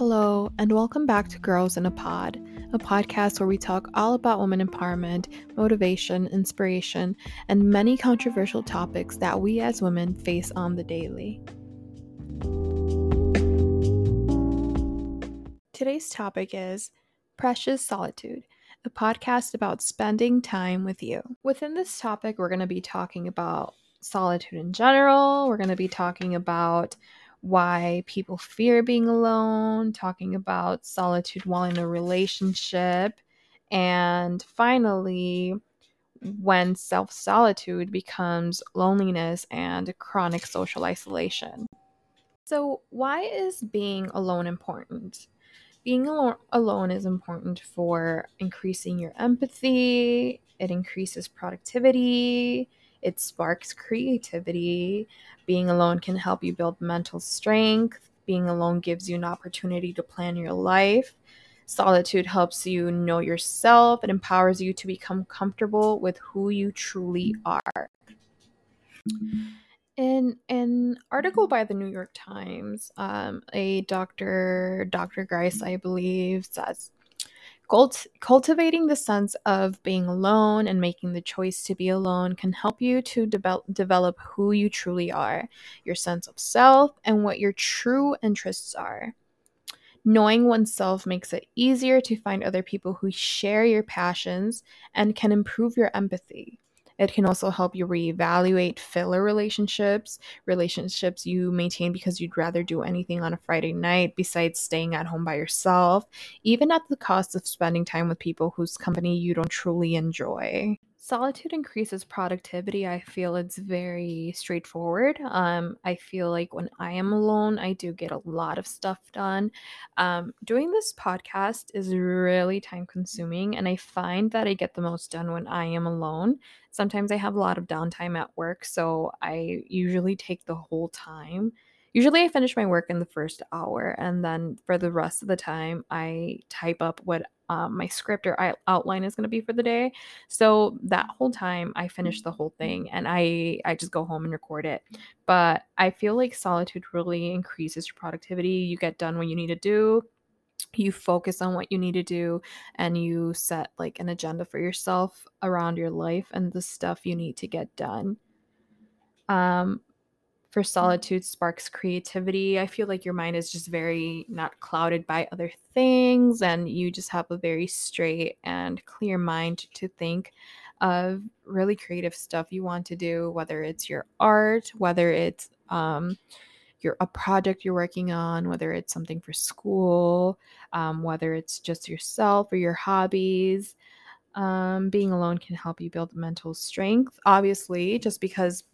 Hello, and welcome back to Girls in a Pod, a podcast where we talk all about women empowerment, motivation, inspiration, and many controversial topics that we as women face on the daily. Today's topic is Precious Solitude, a podcast about spending time with you. Within this topic, we're going to be talking about solitude in general, we're going to be talking about why people fear being alone, talking about solitude while in a relationship, and finally, when self solitude becomes loneliness and chronic social isolation. So, why is being alone important? Being alone, alone is important for increasing your empathy, it increases productivity, it sparks creativity. Being alone can help you build mental strength. Being alone gives you an opportunity to plan your life. Solitude helps you know yourself. It empowers you to become comfortable with who you truly are. In an article by the New York Times, um, a doctor, Dr. Grice, I believe, says Cult- cultivating the sense of being alone and making the choice to be alone can help you to de- develop who you truly are, your sense of self, and what your true interests are. Knowing oneself makes it easier to find other people who share your passions and can improve your empathy. It can also help you reevaluate filler relationships, relationships you maintain because you'd rather do anything on a Friday night besides staying at home by yourself, even at the cost of spending time with people whose company you don't truly enjoy solitude increases productivity i feel it's very straightforward um, i feel like when i am alone i do get a lot of stuff done um, doing this podcast is really time consuming and i find that i get the most done when i am alone sometimes i have a lot of downtime at work so i usually take the whole time usually I finish my work in the first hour, and then for the rest of the time, I type up what um, my script or outline is going to be for the day. So that whole time I finish the whole thing and I I just go home and record it. But I feel like solitude really increases your productivity. You get done what you need to do. You focus on what you need to do and you set like an agenda for yourself around your life and the stuff you need to get done. Um, for solitude sparks creativity. I feel like your mind is just very not clouded by other things, and you just have a very straight and clear mind to think of really creative stuff you want to do, whether it's your art, whether it's um, your a project you're working on, whether it's something for school, um, whether it's just yourself or your hobbies. Um, being alone can help you build mental strength. Obviously, just because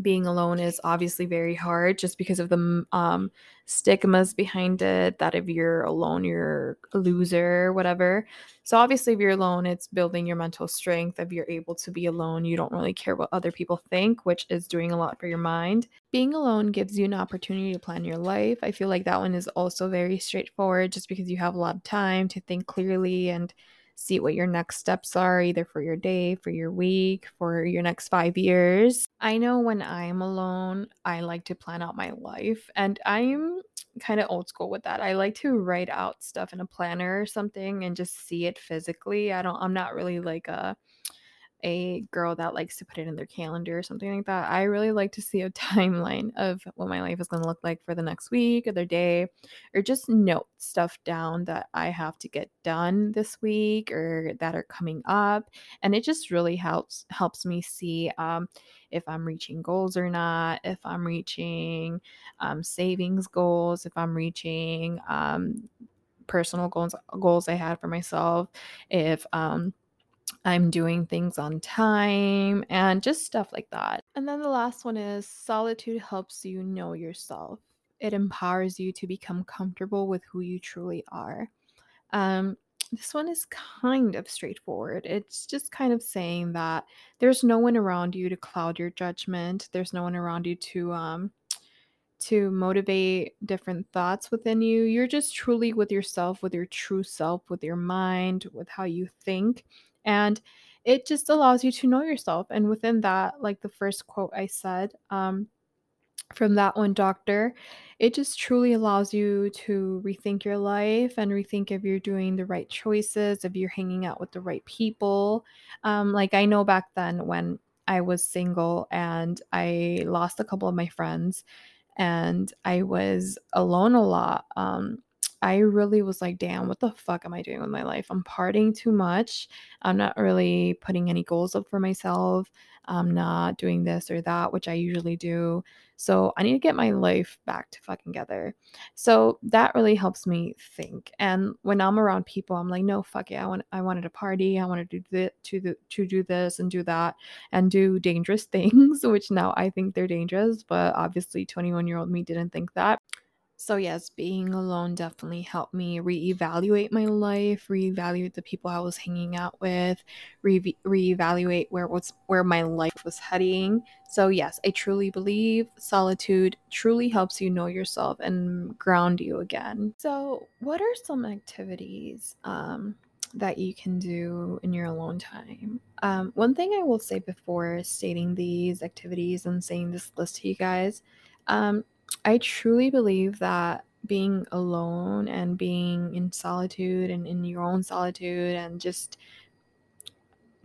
being alone is obviously very hard just because of the um, stigmas behind it that if you're alone you're a loser whatever. So obviously if you're alone it's building your mental strength. If you're able to be alone you don't really care what other people think which is doing a lot for your mind. Being alone gives you an opportunity to plan your life. I feel like that one is also very straightforward just because you have a lot of time to think clearly and see what your next steps are, either for your day, for your week, for your next five years. I know when I'm alone, I like to plan out my life, and I'm kind of old school with that. I like to write out stuff in a planner or something and just see it physically. I don't, I'm not really like a, a girl that likes to put it in their calendar or something like that. I really like to see a timeline of what my life is going to look like for the next week or their day, or just note stuff down that I have to get done this week or that are coming up. And it just really helps helps me see um, if I'm reaching goals or not, if I'm reaching um, savings goals, if I'm reaching um, personal goals goals I had for myself, if um I'm doing things on time and just stuff like that. And then the last one is solitude helps you know yourself. It empowers you to become comfortable with who you truly are. Um, this one is kind of straightforward. It's just kind of saying that there's no one around you to cloud your judgment. There's no one around you to um to motivate different thoughts within you. You're just truly with yourself, with your true self, with your mind, with how you think. And it just allows you to know yourself. And within that, like the first quote I said, um, from that one doctor, it just truly allows you to rethink your life and rethink if you're doing the right choices, if you're hanging out with the right people. Um, like I know back then when I was single and I lost a couple of my friends and I was alone a lot. Um, I really was like, damn, what the fuck am I doing with my life? I'm partying too much. I'm not really putting any goals up for myself. I'm not doing this or that, which I usually do. So I need to get my life back to fucking together. So that really helps me think. And when I'm around people, I'm like, no, fuck it. I want I wanted to party. I wanted to do this, to the to do this and do that and do dangerous things, which now I think they're dangerous, but obviously 21 year old me didn't think that. So, yes, being alone definitely helped me reevaluate my life, reevaluate the people I was hanging out with, re- reevaluate where was where my life was heading. So, yes, I truly believe solitude truly helps you know yourself and ground you again. So, what are some activities um, that you can do in your alone time? Um, one thing I will say before stating these activities and saying this list to you guys. Um, I truly believe that being alone and being in solitude and in your own solitude and just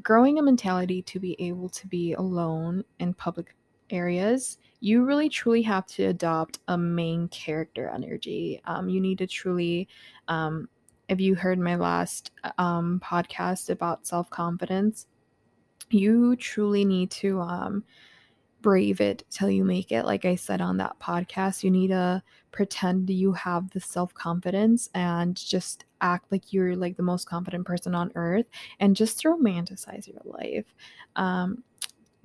growing a mentality to be able to be alone in public areas, you really truly have to adopt a main character energy. Um, you need to truly, um, if you heard my last um, podcast about self confidence, you truly need to um, brave it till you make it. Like I said on that podcast, you need to pretend you have the self confidence and just act like you're like the most confident person on earth and just romanticize your life. Um,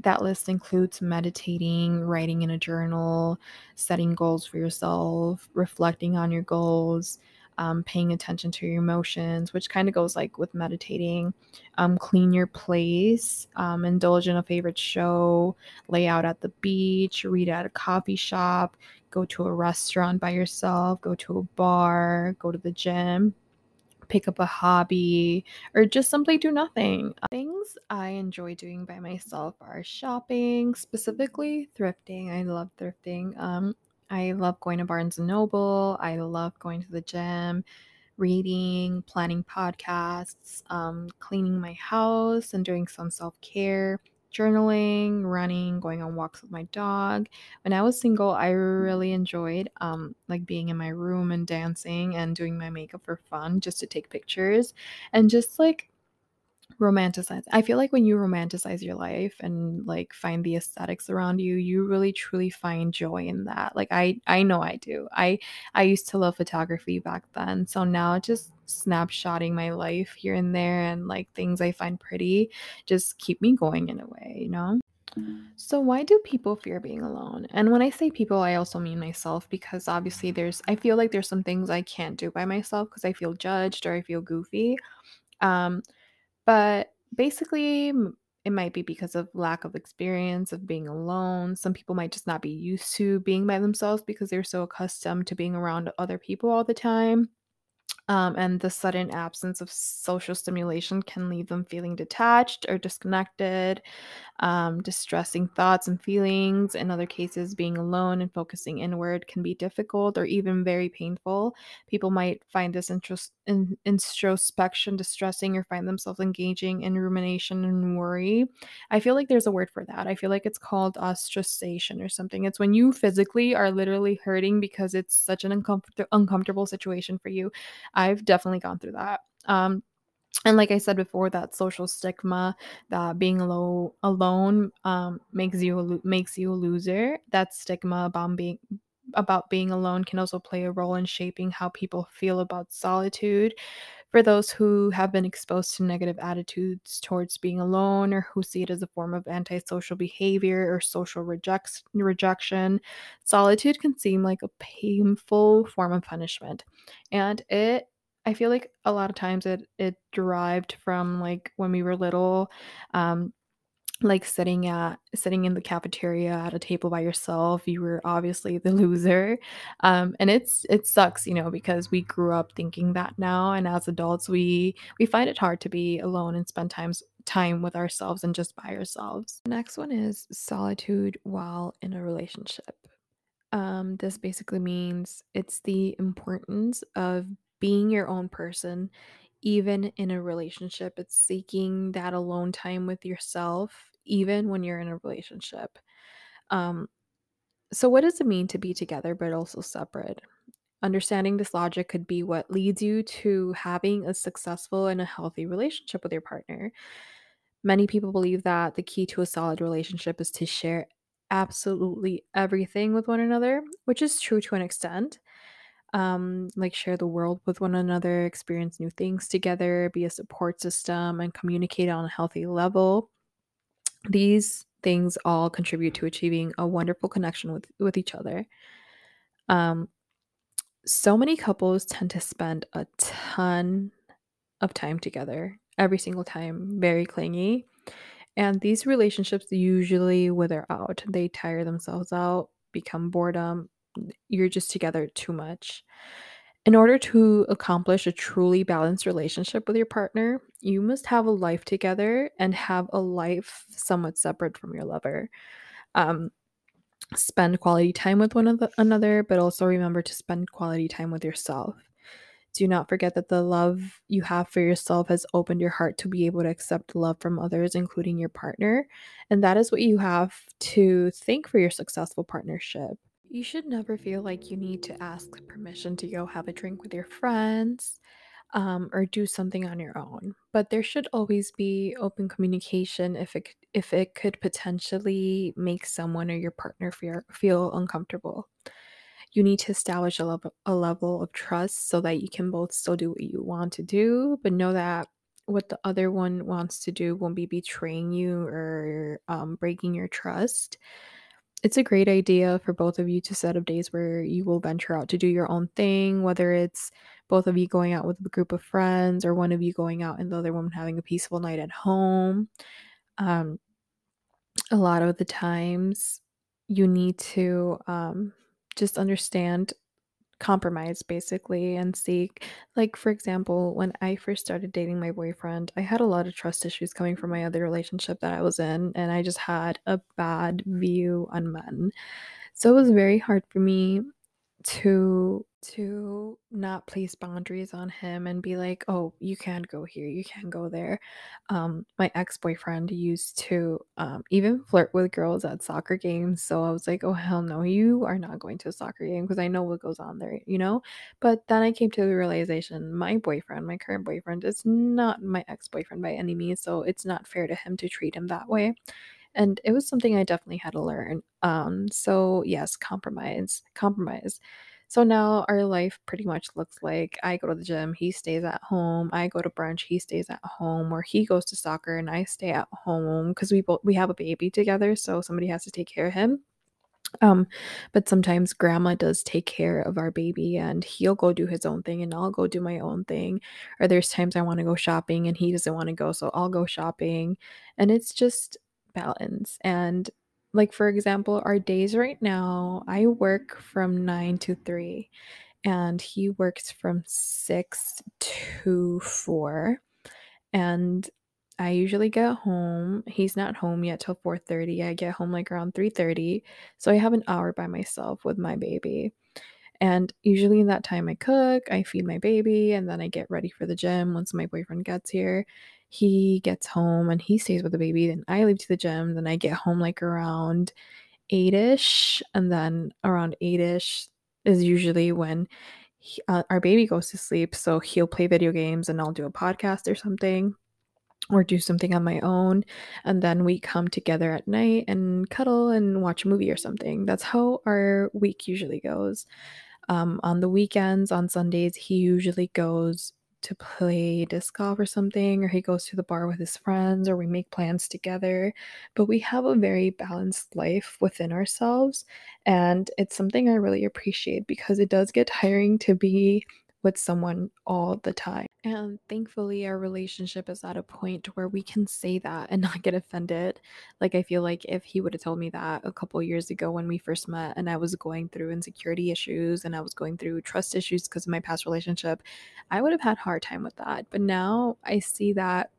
that list includes meditating, writing in a journal, setting goals for yourself, reflecting on your goals, um, paying attention to your emotions, which kind of goes like with meditating. Um, clean your place, um, indulge in a favorite show, lay out at the beach, read at a coffee shop, go to a restaurant by yourself, go to a bar, go to the gym pick up a hobby, or just simply do nothing. Things I enjoy doing by myself are shopping, specifically thrifting. I love thrifting. I love going to Barnes and Noble. I love going to the gym, reading, planning podcasts, um, cleaning my house, and doing some self care, journaling, running, going on walks with my dog. When I was single, I really enjoyed um, like being in my room and dancing and doing my makeup for fun, just to take pictures and just like Romanticize. I feel like when you romanticize your life and like find the aesthetics around you, you really truly find joy in that. Like I I know I do. I I used to love photography back then. So now just snapshotting my life here and there and like things I find pretty just keep me going in a way, you know? So why do people fear being alone? And when I say people, I also mean myself because obviously there's I feel like there's some things I can't do by myself because I feel judged or I feel goofy. Um but basically, it might be because of lack of experience of being alone. Some people might just not be used to being by themselves because they're so accustomed to being around other people all the time. Um, and the sudden absence of social stimulation can leave them feeling detached or disconnected, um, distressing thoughts and feelings. In other cases, being alone and focusing inward can be difficult or even very painful. People might find this interest in introspection distressing or find themselves engaging in rumination and worry. I feel like there's a word for that. I feel like it's called ostracization or something. It's when you physically are literally hurting because it's such an uncomfort- uncomfortable situation for you I've definitely gone through that. Um, and like I said before, that social stigma that being alone um, makes you a, makes you a loser. That stigma about being about being alone can also play a role in shaping how people feel about solitude. For those who have been exposed to negative attitudes towards being alone or who see it as a form of antisocial behavior or social reject- rejection, solitude can seem like a painful form of punishment. And it I feel like a lot of times it it derived from like when we were little um like sitting at sitting in the cafeteria at a table by yourself you were obviously the loser um and it's it sucks you know because we grew up thinking that now and as adults we we find it hard to be alone and spend times time with ourselves and just by ourselves. Next one is solitude while in a relationship. Um, this basically means it's the importance of being your own person, even in a relationship. It's seeking that alone time with yourself, even when you're in a relationship. Um, so, what does it mean to be together but also separate? Understanding this logic could be what leads you to having a successful and a healthy relationship with your partner. Many people believe that the key to a solid relationship is to share absolutely everything with one another, which is true to an extent. Um, like share the world with one another, experience new things together, be a support system, and communicate on a healthy level. These things all contribute to achieving a wonderful connection with with each other. Um, so many couples tend to spend a ton of time together every single time, very clingy. And these relationships usually wither out. They tire themselves out, become boredom. You're just together too much. In order to accomplish a truly balanced relationship with your partner, you must have a life together and have a life somewhat separate from your lover. Um, spend quality time with one another, but also remember to spend quality time with yourself. Do not forget that the love you have for yourself has opened your heart to be able to accept love from others, including your partner. And that is what you have to thank for your successful partnership. You should never feel like you need to ask permission to go have a drink with your friends um, or do something on your own. But there should always be open communication if it if it could potentially make someone or your partner feel feel uncomfortable. You need to establish a level a level of trust so that you can both still do what you want to do, but know that what the other one wants to do won't be betraying you or um, breaking your trust. It's a great idea for both of you to set up days where you will venture out to do your own thing, whether it's both of you going out with a group of friends or one of you going out and the other one having a peaceful night at home. Um, a lot of the times you need to um, just understand compromise basically and seek like for example when i first started dating my boyfriend i had a lot of trust issues coming from my other relationship that i was in and i just had a bad view on men. So it was very hard for me to to not place boundaries on him and be like, "Oh, you can't go here, you can't go there." Um, my ex-boyfriend used to um, even flirt with girls at soccer games, so I was like, "Oh hell no, you are not going to a soccer game because I know what goes on there," you know? But then I came to the realization my boyfriend, my current boyfriend, is not my ex-boyfriend by any means, so it's not fair to him to treat him that way and it was something I definitely had to learn. Um, so yes, compromise, compromise. So now our life pretty much looks like I go to the gym, he stays at home. I go to brunch, he stays at home, or he goes to soccer and I stay at home because we both we have a baby together, so somebody has to take care of him. Um, but sometimes grandma does take care of our baby and he'll go do his own thing and I'll go do my own thing. Or there's times I want to go shopping and he doesn't want to go, so I'll go shopping. And it's just balance. And like for example, our days right now, I work from 9 to 3 and he works from 6 to 4. And I usually get home. He's not home yet till 4:30. I get home like around 3:30. So I have an hour by myself with my baby. And usually in that time I cook, I feed my baby, and then I get ready for the gym once my boyfriend gets here. He gets home and he stays with the baby. Then I leave to the gym. Then I get home like around eight ish. And then around eight ish is usually when he, uh, our baby goes to sleep. So he'll play video games and I'll do a podcast or something or do something on my own. And then we come together at night and cuddle and watch a movie or something. That's how our week usually goes. Um, on the weekends, on Sundays, he usually goes to play disc golf or something, or he goes to the bar with his friends, or we make plans together. But we have a very balanced life within ourselves. And it's something I really appreciate because it does get tiring to be with someone all the time. And thankfully, our relationship is at a point where we can say that and not get offended. Like, I feel like if he would have told me that a couple years ago when we first met and I was going through insecurity issues and I was going through trust issues because of my past relationship, I would have had a hard time with that. But now I see that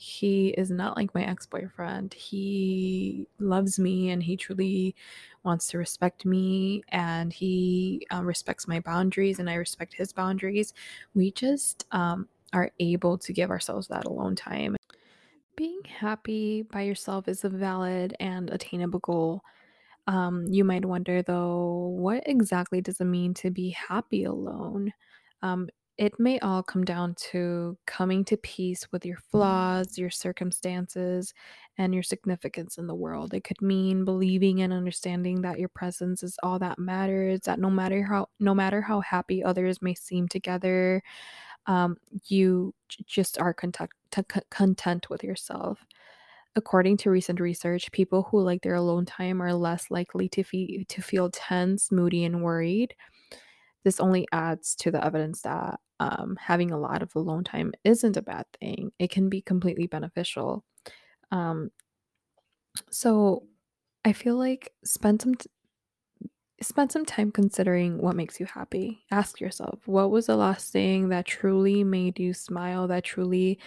he is not like my ex-boyfriend. He loves me and he truly wants to respect me and he um, respects my boundaries and I respect his boundaries. We just um, are able to give ourselves that alone time. Being happy by yourself is a valid and attainable goal. Um, you might wonder though, what exactly does it mean to be happy alone? Um, it may all come down to coming to peace with your flaws, your circumstances, and your significance in the world. It could mean believing and understanding that your presence is all that matters, that no matter how no matter how happy others may seem together, um, you just are content, content with yourself. According to recent research, people who like their alone time are less likely to, fe- to feel tense, moody, and worried. This only adds to the evidence that um, having a lot of alone time isn't a bad thing. It can be completely beneficial. Um, so I feel like spend some t- spend some time considering what makes you happy. Ask yourself, what was the last thing that truly made you smile, that truly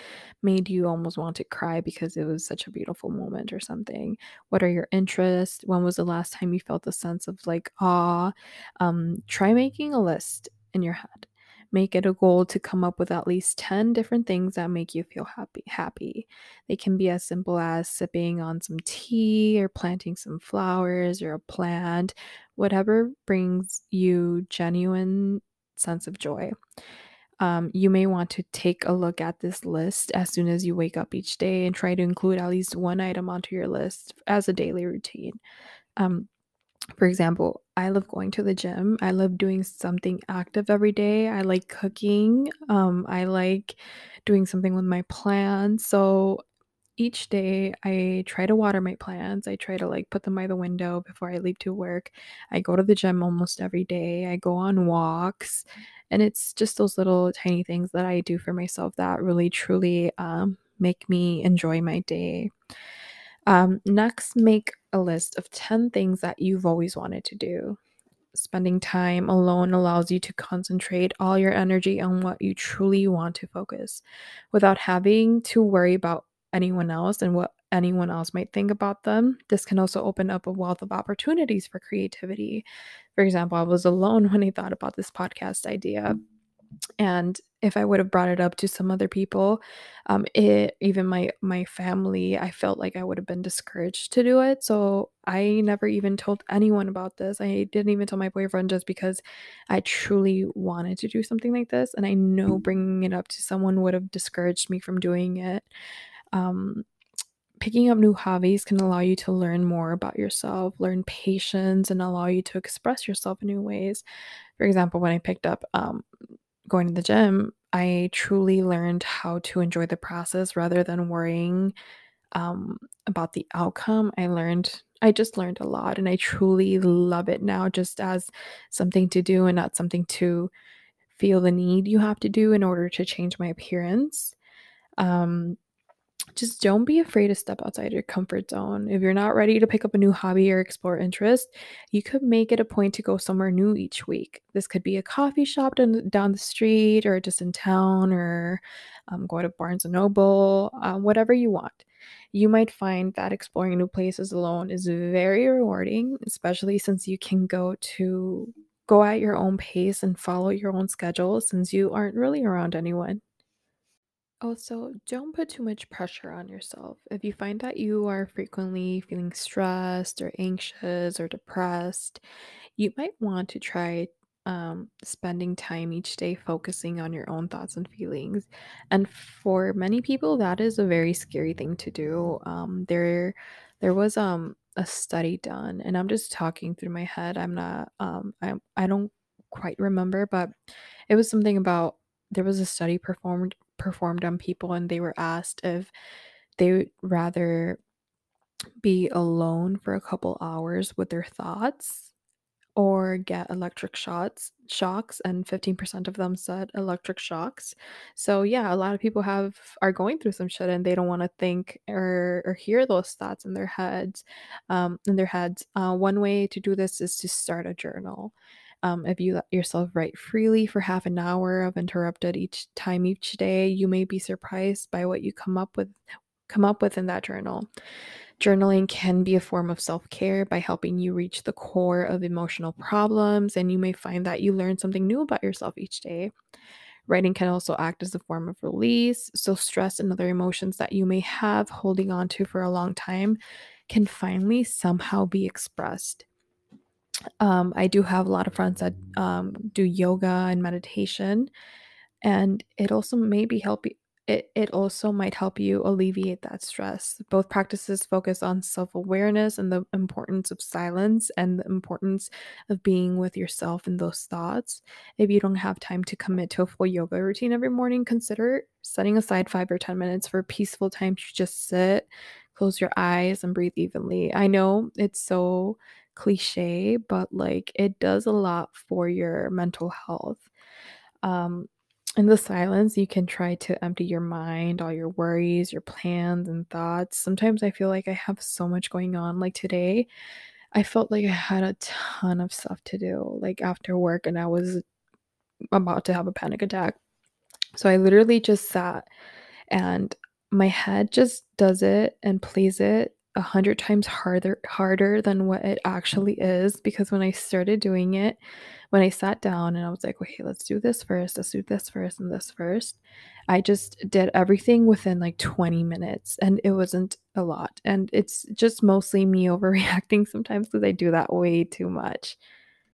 made you almost want to cry because it was such a beautiful moment or something? What are your interests? When was the last time you felt a sense of like awe? Um, try making a list in your head. Make it a goal to come up with at least 10 different things that make you feel happy. Happy. They can be as simple as sipping on some tea or planting some flowers or a plant whatever brings you genuine sense of joy. Um, you may want to take a look at this list as soon as you wake up each day and try to include at least one item onto your list as a daily routine. Um, for example, I love going to the gym. I love doing something active every day. I like cooking. Um, I like doing something with my plants. So each day I try to water my plants. I try to like put them by the window before I leave to work. I go to the gym almost every day. I go on walks. And it's just those little tiny things that I do for myself that really truly um, make me enjoy my day. Um, next, make a list of 10 things that you've always wanted to do. Spending time alone allows you to concentrate all your energy on what you truly want to focus without having to worry about anyone else and what anyone else might think about them. This can also open up a wealth of opportunities for creativity. For example, I was alone when I thought about this podcast idea and if i would have brought it up to some other people um it even my my family i felt like i would have been discouraged to do it so i never even told anyone about this i didn't even tell my boyfriend just because i truly wanted to do something like this and i know bringing it up to someone would have discouraged me from doing it um picking up new hobbies can allow you to learn more about yourself, learn patience, and allow you to express yourself in new ways. For example, when I picked up um, going to the gym, I truly learned how to enjoy the process rather than worrying um, about the outcome. I learned, I just learned a lot and I truly love it now just as something to do and not something to feel the need you have to do in order to change my appearance. Um, just don't be afraid to step outside your comfort zone. If you're not ready to pick up a new hobby or explore interest, you could make it a point to go somewhere new each week. This could be a coffee shop down, the street or just in town or um, go to Barnes and Noble, uh, whatever you want. You might find that exploring new places alone is very rewarding, especially since you can go to go at your own pace and follow your own schedule since you aren't really around anyone. Also, don't put too much pressure on yourself. If you find that you are frequently feeling stressed or anxious or depressed, you might want to try um, spending time each day focusing on your own thoughts and feelings. And for many people, that is a very scary thing to do. Um, there, there was um a study done, and I'm just talking through my head. I'm not um I I don't quite remember, but it was something about there was a study performed performed on people and they were asked if they would rather be alone for a couple hours with their thoughts or get electric shots shocks and 15% of them said electric shocks. So yeah a lot of people have are going through some shit and they don't want to think or or hear those thoughts in their heads um in their heads. Uh, one way to do this is to start a journal Um, if you let yourself write freely for half an hour of interrupted each time each day, you may be surprised by what you come up with come up with in that journal. Journaling can be a form of self care by helping you reach the core of emotional problems, and you may find that you learn something new about yourself each day. Writing can also act as a form of release, so stress and other emotions that you may have holding on to for a long time can finally somehow be expressed. Um, I do have a lot of friends that um, do yoga and meditation, and it also maybe help you it, it also might help you alleviate that stress. Both practices focus on self awareness and the importance of silence and the importance of being with yourself and those thoughts. If you don't have time to commit to a full yoga routine every morning, consider setting aside five or 10 minutes for a peaceful time to just sit, close your eyes, and breathe evenly. I know it's so cliche, but like it does a lot for your mental health. Um, in the silence, you can try to empty your mind, all your worries, your plans, and thoughts. Sometimes I feel like I have so much going on. Like today, I felt like I had a ton of stuff to do, like after work, and I was about to have a panic attack. So I literally just sat and my head just does it and plays it a hundred times harder harder than what it actually is because when I started doing it, when I sat down and I was like, okay, let's do this first, let's do this first and this first, I just did everything within like 20 minutes and it wasn't a lot. And it's just mostly me overreacting sometimes because I do that way too much.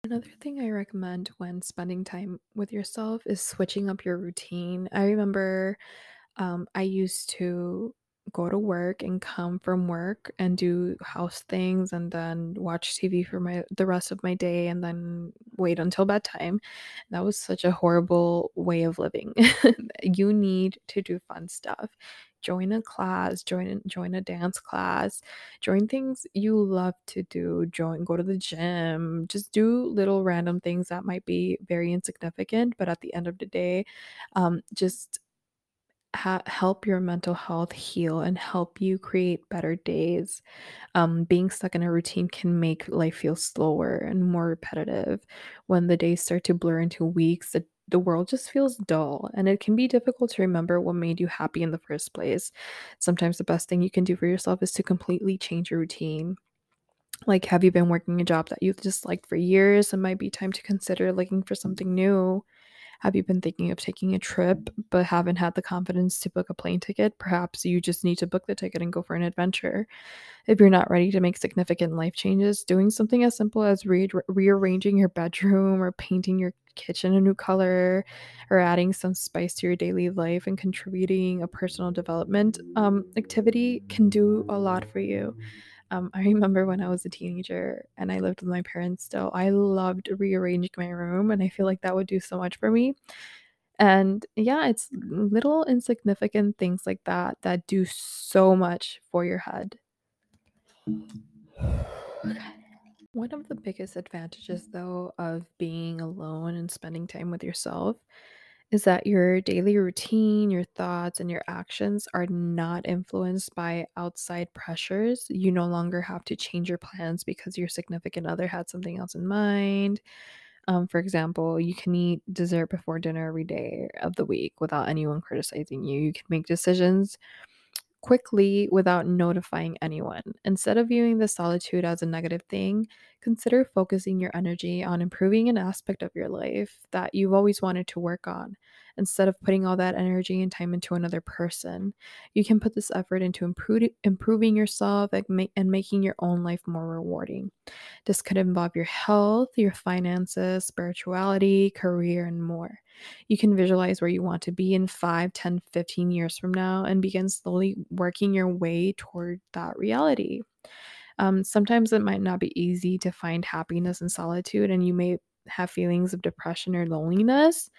Another thing I recommend when spending time with yourself is switching up your routine. I remember um, I used to go to work and come from work and do house things and then watch TV for my the rest of my day and then wait until bedtime. That was such a horrible way of living. you need to do fun stuff. Join a class, join join a dance class, join things you love to do, join go to the gym, just do little random things that might be very insignificant, but at the end of the day, um, just ha- help your mental health heal and help you create better days. Um, being stuck in a routine can make life feel slower and more repetitive. When the days start to blur into weeks, the, the world just feels dull, and it can be difficult to remember what made you happy in the first place. Sometimes the best thing you can do for yourself is to completely change your routine. Like, have you been working a job that you've disliked for years? It might be time to consider looking for something new. Have you been thinking of taking a trip but haven't had the confidence to book a plane ticket? Perhaps you just need to book the ticket and go for an adventure. If you're not ready to make significant life changes, doing something as simple as re- rearranging your bedroom or painting your kitchen a new color or adding some spice to your daily life and contributing a personal development um, activity can do a lot for you. Um, I remember when I was a teenager and I lived with my parents still, I loved rearranging my room, and I feel like that would do so much for me. And yeah, it's little insignificant things like that that do so much for your head. One of the biggest advantages, though, of being alone and spending time with yourself is that your daily routine, your thoughts, and your actions are not influenced by outside pressures. You no longer have to change your plans because your significant other had something else in mind. Um, for example, you can eat dessert before dinner every day of the week without anyone criticizing you. You can make decisions quickly without notifying anyone. Instead of viewing the solitude as a negative thing, consider focusing your energy on improving an aspect of your life that you've always wanted to work on. Instead of putting all that energy and time into another person, you can put this effort into improve, improving yourself and, ma- and making your own life more rewarding. This could involve your health, your finances, spirituality, career, and more. You can visualize where you want to be in 5, 10, 15 years from now and begin slowly working your way toward that reality. Um, sometimes it might not be easy to find happiness in solitude, and you may have feelings of depression or loneliness.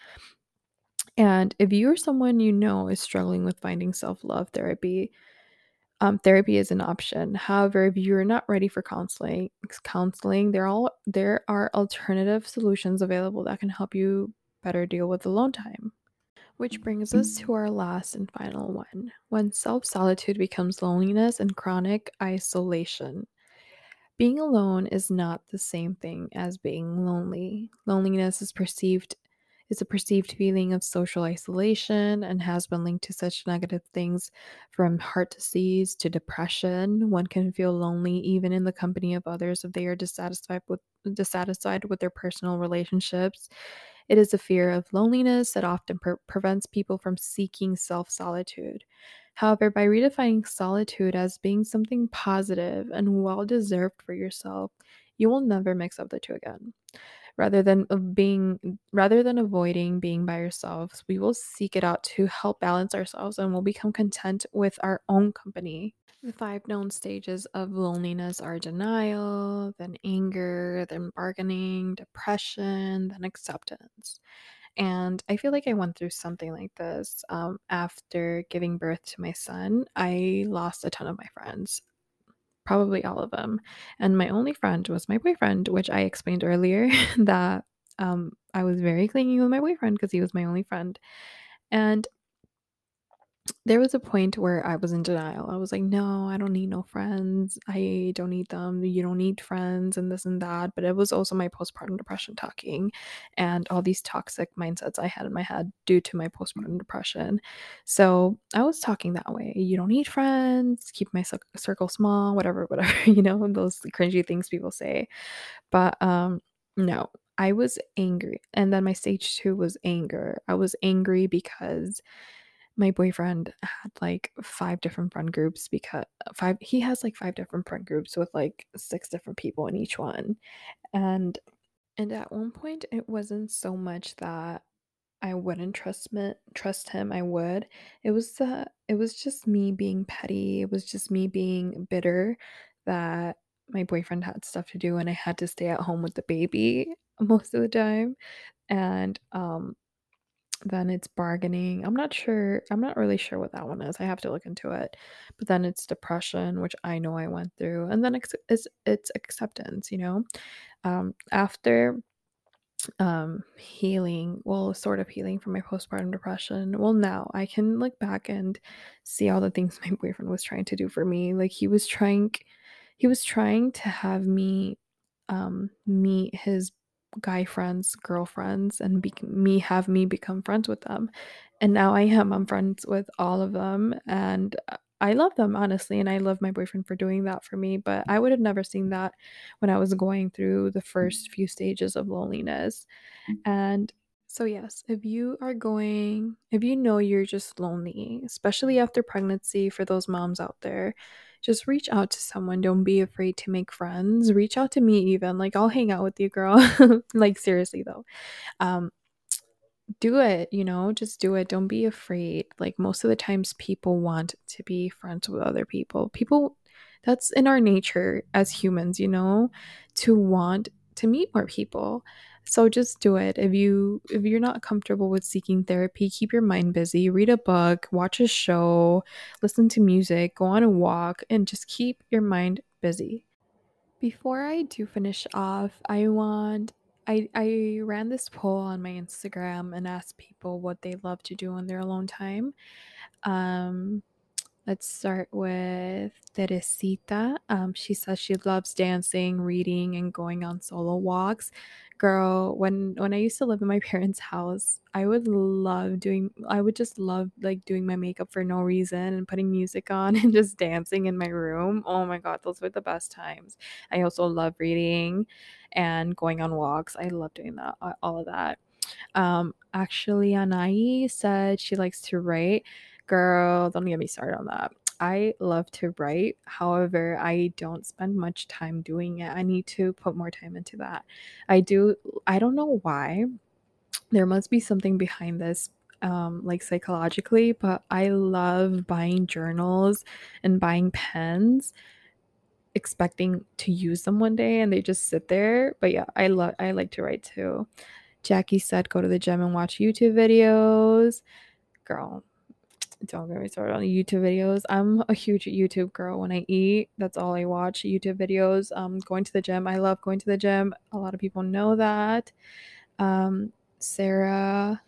And if you or someone you know is struggling with finding self love therapy, um, therapy is an option. However, if you're not ready for counseling, counseling there all there are alternative solutions available that can help you better deal with alone time. Which brings us to our last and final one when self solitude becomes loneliness and chronic isolation. Being alone is not the same thing as being lonely. Loneliness is perceived is a perceived feeling of social isolation and has been linked to such negative things from heart disease to depression. One can feel lonely even in the company of others if they are dissatisfied with dissatisfied with their personal relationships. It is a fear of loneliness that often pre- prevents people from seeking self solitude. However, by redefining solitude as being something positive and well deserved for yourself, you will never mix up the two again. Rather than being rather than avoiding being by ourselves, we will seek it out to help balance ourselves and we'll become content with our own company. The five known stages of loneliness are denial, then anger, then bargaining, depression, then acceptance. And I feel like I went through something like this um, after giving birth to my son. I lost a ton of my friends, probably all of them. And my only friend was my boyfriend, which I explained earlier that um, I was very clingy with my boyfriend because he was my only friend. And there was a point where I was in denial. I was like, no, I don't need no friends. I don't need them. You don't need friends and this and that. But it was also my postpartum depression talking and all these toxic mindsets I had in my head due to my postpartum depression. So I was talking that way. You don't need friends, keep my circle small, whatever, whatever, you know, those cringy things people say. But um, no, I was angry. And then my stage two was anger. I was angry because my boyfriend had like five different friend groups because five he has like five different friend groups with like six different people in each one. And and at one point it wasn't so much that I wouldn't trust me trust him I would. It was the it was just me being petty it was just me being bitter that my boyfriend had stuff to do and I had to stay at home with the baby most of the time. And um then it's bargaining. I'm not sure. I'm not really sure what that one is. I have to look into it. But then it's depression, which I know I went through, and then it's it's, acceptance. You know, um, after um healing well sort of healing from my postpartum depression well now i can look back and see all the things my boyfriend was trying to do for me like he was trying he was trying to have me um meet his guy friends, girlfriends, and be- me have me become friends with them. And now I am. I'm friends with all of them, and I love them honestly, and I love my boyfriend for doing that for me. But I would have never seen that when I was going through the first few stages of loneliness. Mm-hmm. And so, yes, if you are going, if you know you're just lonely, especially after pregnancy, for those moms out there, just reach out to someone. Don't be afraid to make friends. Reach out to me, even. Like, I'll hang out with you, girl. like, seriously, though. Um, do it, you know, just do it. Don't be afraid. Like, most of the times, people want to be friends with other people. People, that's in our nature as humans, you know, to want to meet more people. So just do it. If you if you're not comfortable with seeking therapy, keep your mind busy, read a book, watch a show, listen to music, go on a walk and just keep your mind busy. Before I do finish off, I want I I ran this poll on my Instagram and asked people what they love to do in their alone time. Um Let's start with Teresita. Um, she says she loves dancing, reading, and going on solo walks. Girl, when when I used to live in my parents' house, I would love doing. I would just love like doing my makeup for no reason and putting music on and just dancing in my room. Oh my god, those were the best times. I also love reading and going on walks. I love doing that. All of that. Um, actually, Anai said she likes to write. Girl, don't get me started on that. I love to write. However, I don't spend much time doing it. I need to put more time into that. I do, I don't know why. There must be something behind this, um, like psychologically, but I love buying journals and buying pens expecting to use them one day and they just sit there. But yeah, I love I like to write too. Jackie said go to the gym and watch YouTube videos. Girl, don't get me started on YouTube videos. I'm a huge YouTube girl. When I eat, that's all I watch YouTube videos. Um, going to the gym. I love going to the gym. A lot of people know that. Um, Sarah,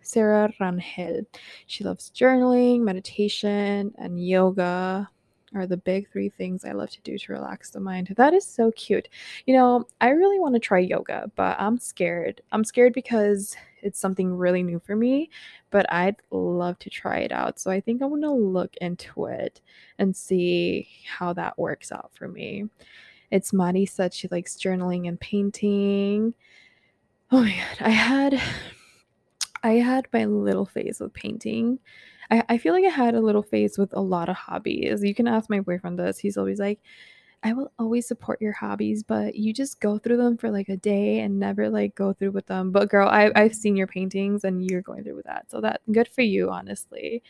Sarah Rangel. She loves journaling, meditation, and yoga. are the big three things I love to do to relax the mind. That is so cute. You know, I really want to try yoga, but I'm scared. I'm scared because it's something really new for me, but I'd love to try it out. So I think I'm going to look into it and see how that works out for me. It's Maddie said she likes journaling and painting. Oh my god, I had I had my little phase with painting. I, I feel like I had a little phase with a lot of hobbies. You can ask my boyfriend this. He's always like, I will always support your hobbies, but you just go through them for like a day and never like go through with them. But girl, I, I've seen your paintings and you're going through with that. So that good for you, honestly.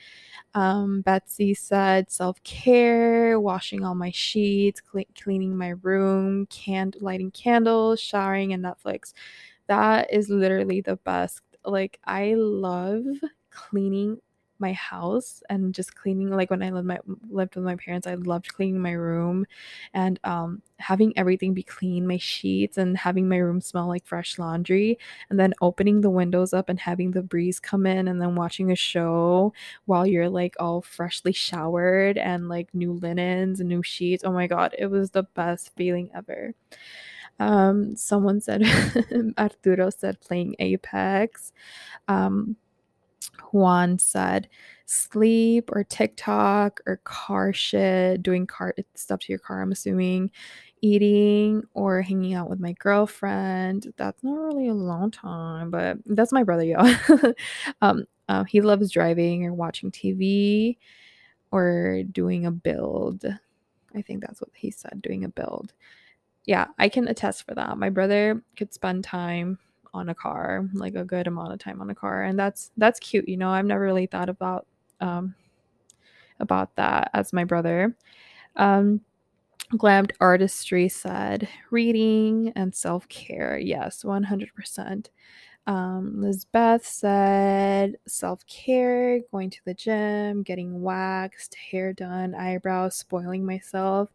Um, Betsy said self care, washing all my sheets, cl- cleaning my room, can lighting candles, showering, and Netflix. That is literally the best. Like I love cleaning my house and just cleaning like when I lived my lived with my parents, I loved cleaning my room and um having everything be clean, my sheets and having my room smell like fresh laundry and then opening the windows up and having the breeze come in and then watching a show while you're like all freshly showered and like new linens and new sheets. Oh my god, it was the best feeling ever. Um, someone said Arturo said playing Apex. Um, Juan said sleep or TikTok or car shit, doing car stuff to your car, I'm assuming, eating or hanging out with my girlfriend. That's not really a long time, but that's my brother, y'all. um, uh, he loves driving or watching TV or doing a build. I think that's what he said, doing a build. Yeah, I can attest for that. My brother could spend time on a car, like a good amount of time on a car, and that's that's cute. You know, I've never really thought about um, about that as my brother. Um, Glammed Artistry said reading and self care. Yes, 100%. Um, Lizbeth said self care, going to the gym, getting waxed, hair done, eyebrows, spoiling myself.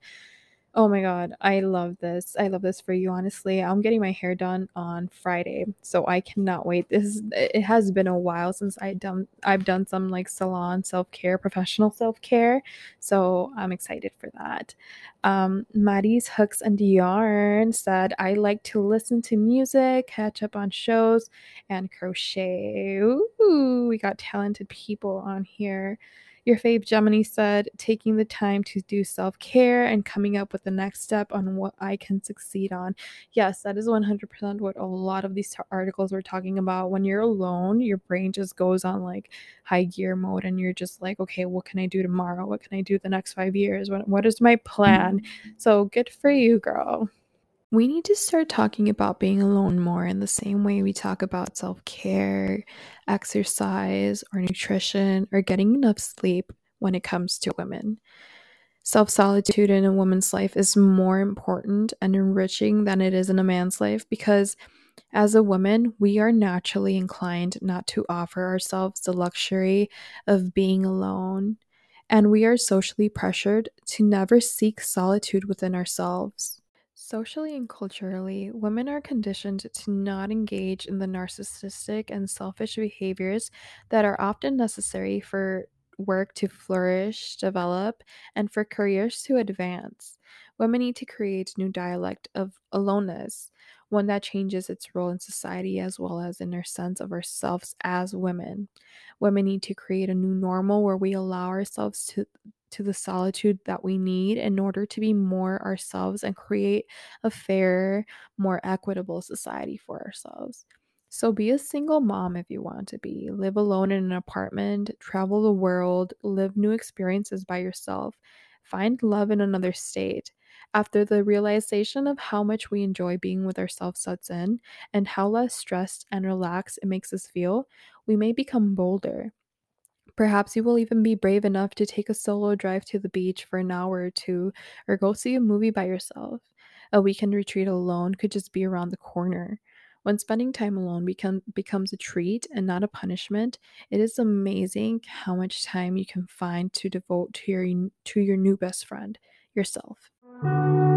Oh my god, I love this. I love this for you, honestly. I'm getting my hair done on Friday, so I cannot wait. This it has been a while since I done I've done some like salon self-care, professional self-care, so I'm excited for that. Um, Maddie's Hooks and Yarn said, I like to listen to music, catch up on shows, and crochet. Ooh, we got talented people on here. Your fave Gemini said, taking the time to do self care and coming up with the next step on what I can succeed on. Yes, that is 100% what a lot of these t- articles were talking about. When you're alone, your brain just goes on like high gear mode and you're just like, okay, what can I do tomorrow? What can I do the next five years? What, what is my mm-hmm. plan? So good for you, girl. We need to start talking about being alone more in the same way we talk about self care, exercise, or nutrition, or getting enough sleep when it comes to women. Self solitude in a woman's life is more important and enriching than it is in a man's life because, as a woman, we are naturally inclined not to offer ourselves the luxury of being alone, and we are socially pressured to never seek solitude within ourselves. Socially and culturally, women are conditioned to not engage in the narcissistic and selfish behaviors that are often necessary for work to flourish, develop, and for careers to advance. Women need to create new dialect of aloneness, one that changes its role in society as well as in our sense of ourselves as women. Women need to create a new normal where we allow ourselves to to the solitude that we need in order to be more ourselves and create a fair, more equitable society for ourselves. So be a single mom if you want to be. Live alone in an apartment, travel the world, live new experiences by yourself, find love in another state. After the realization of how much we enjoy being with ourselves sets in and how less stressed and relaxed it makes us feel, we may become bolder. Perhaps you will even be brave enough to take a solo drive to the beach for an hour or two, or go see a movie by yourself. A weekend retreat alone could just be around the corner. When spending time alone become, becomes a treat and not a punishment, it is amazing how much time you can find to devote to your to your new best friend, yourself. Música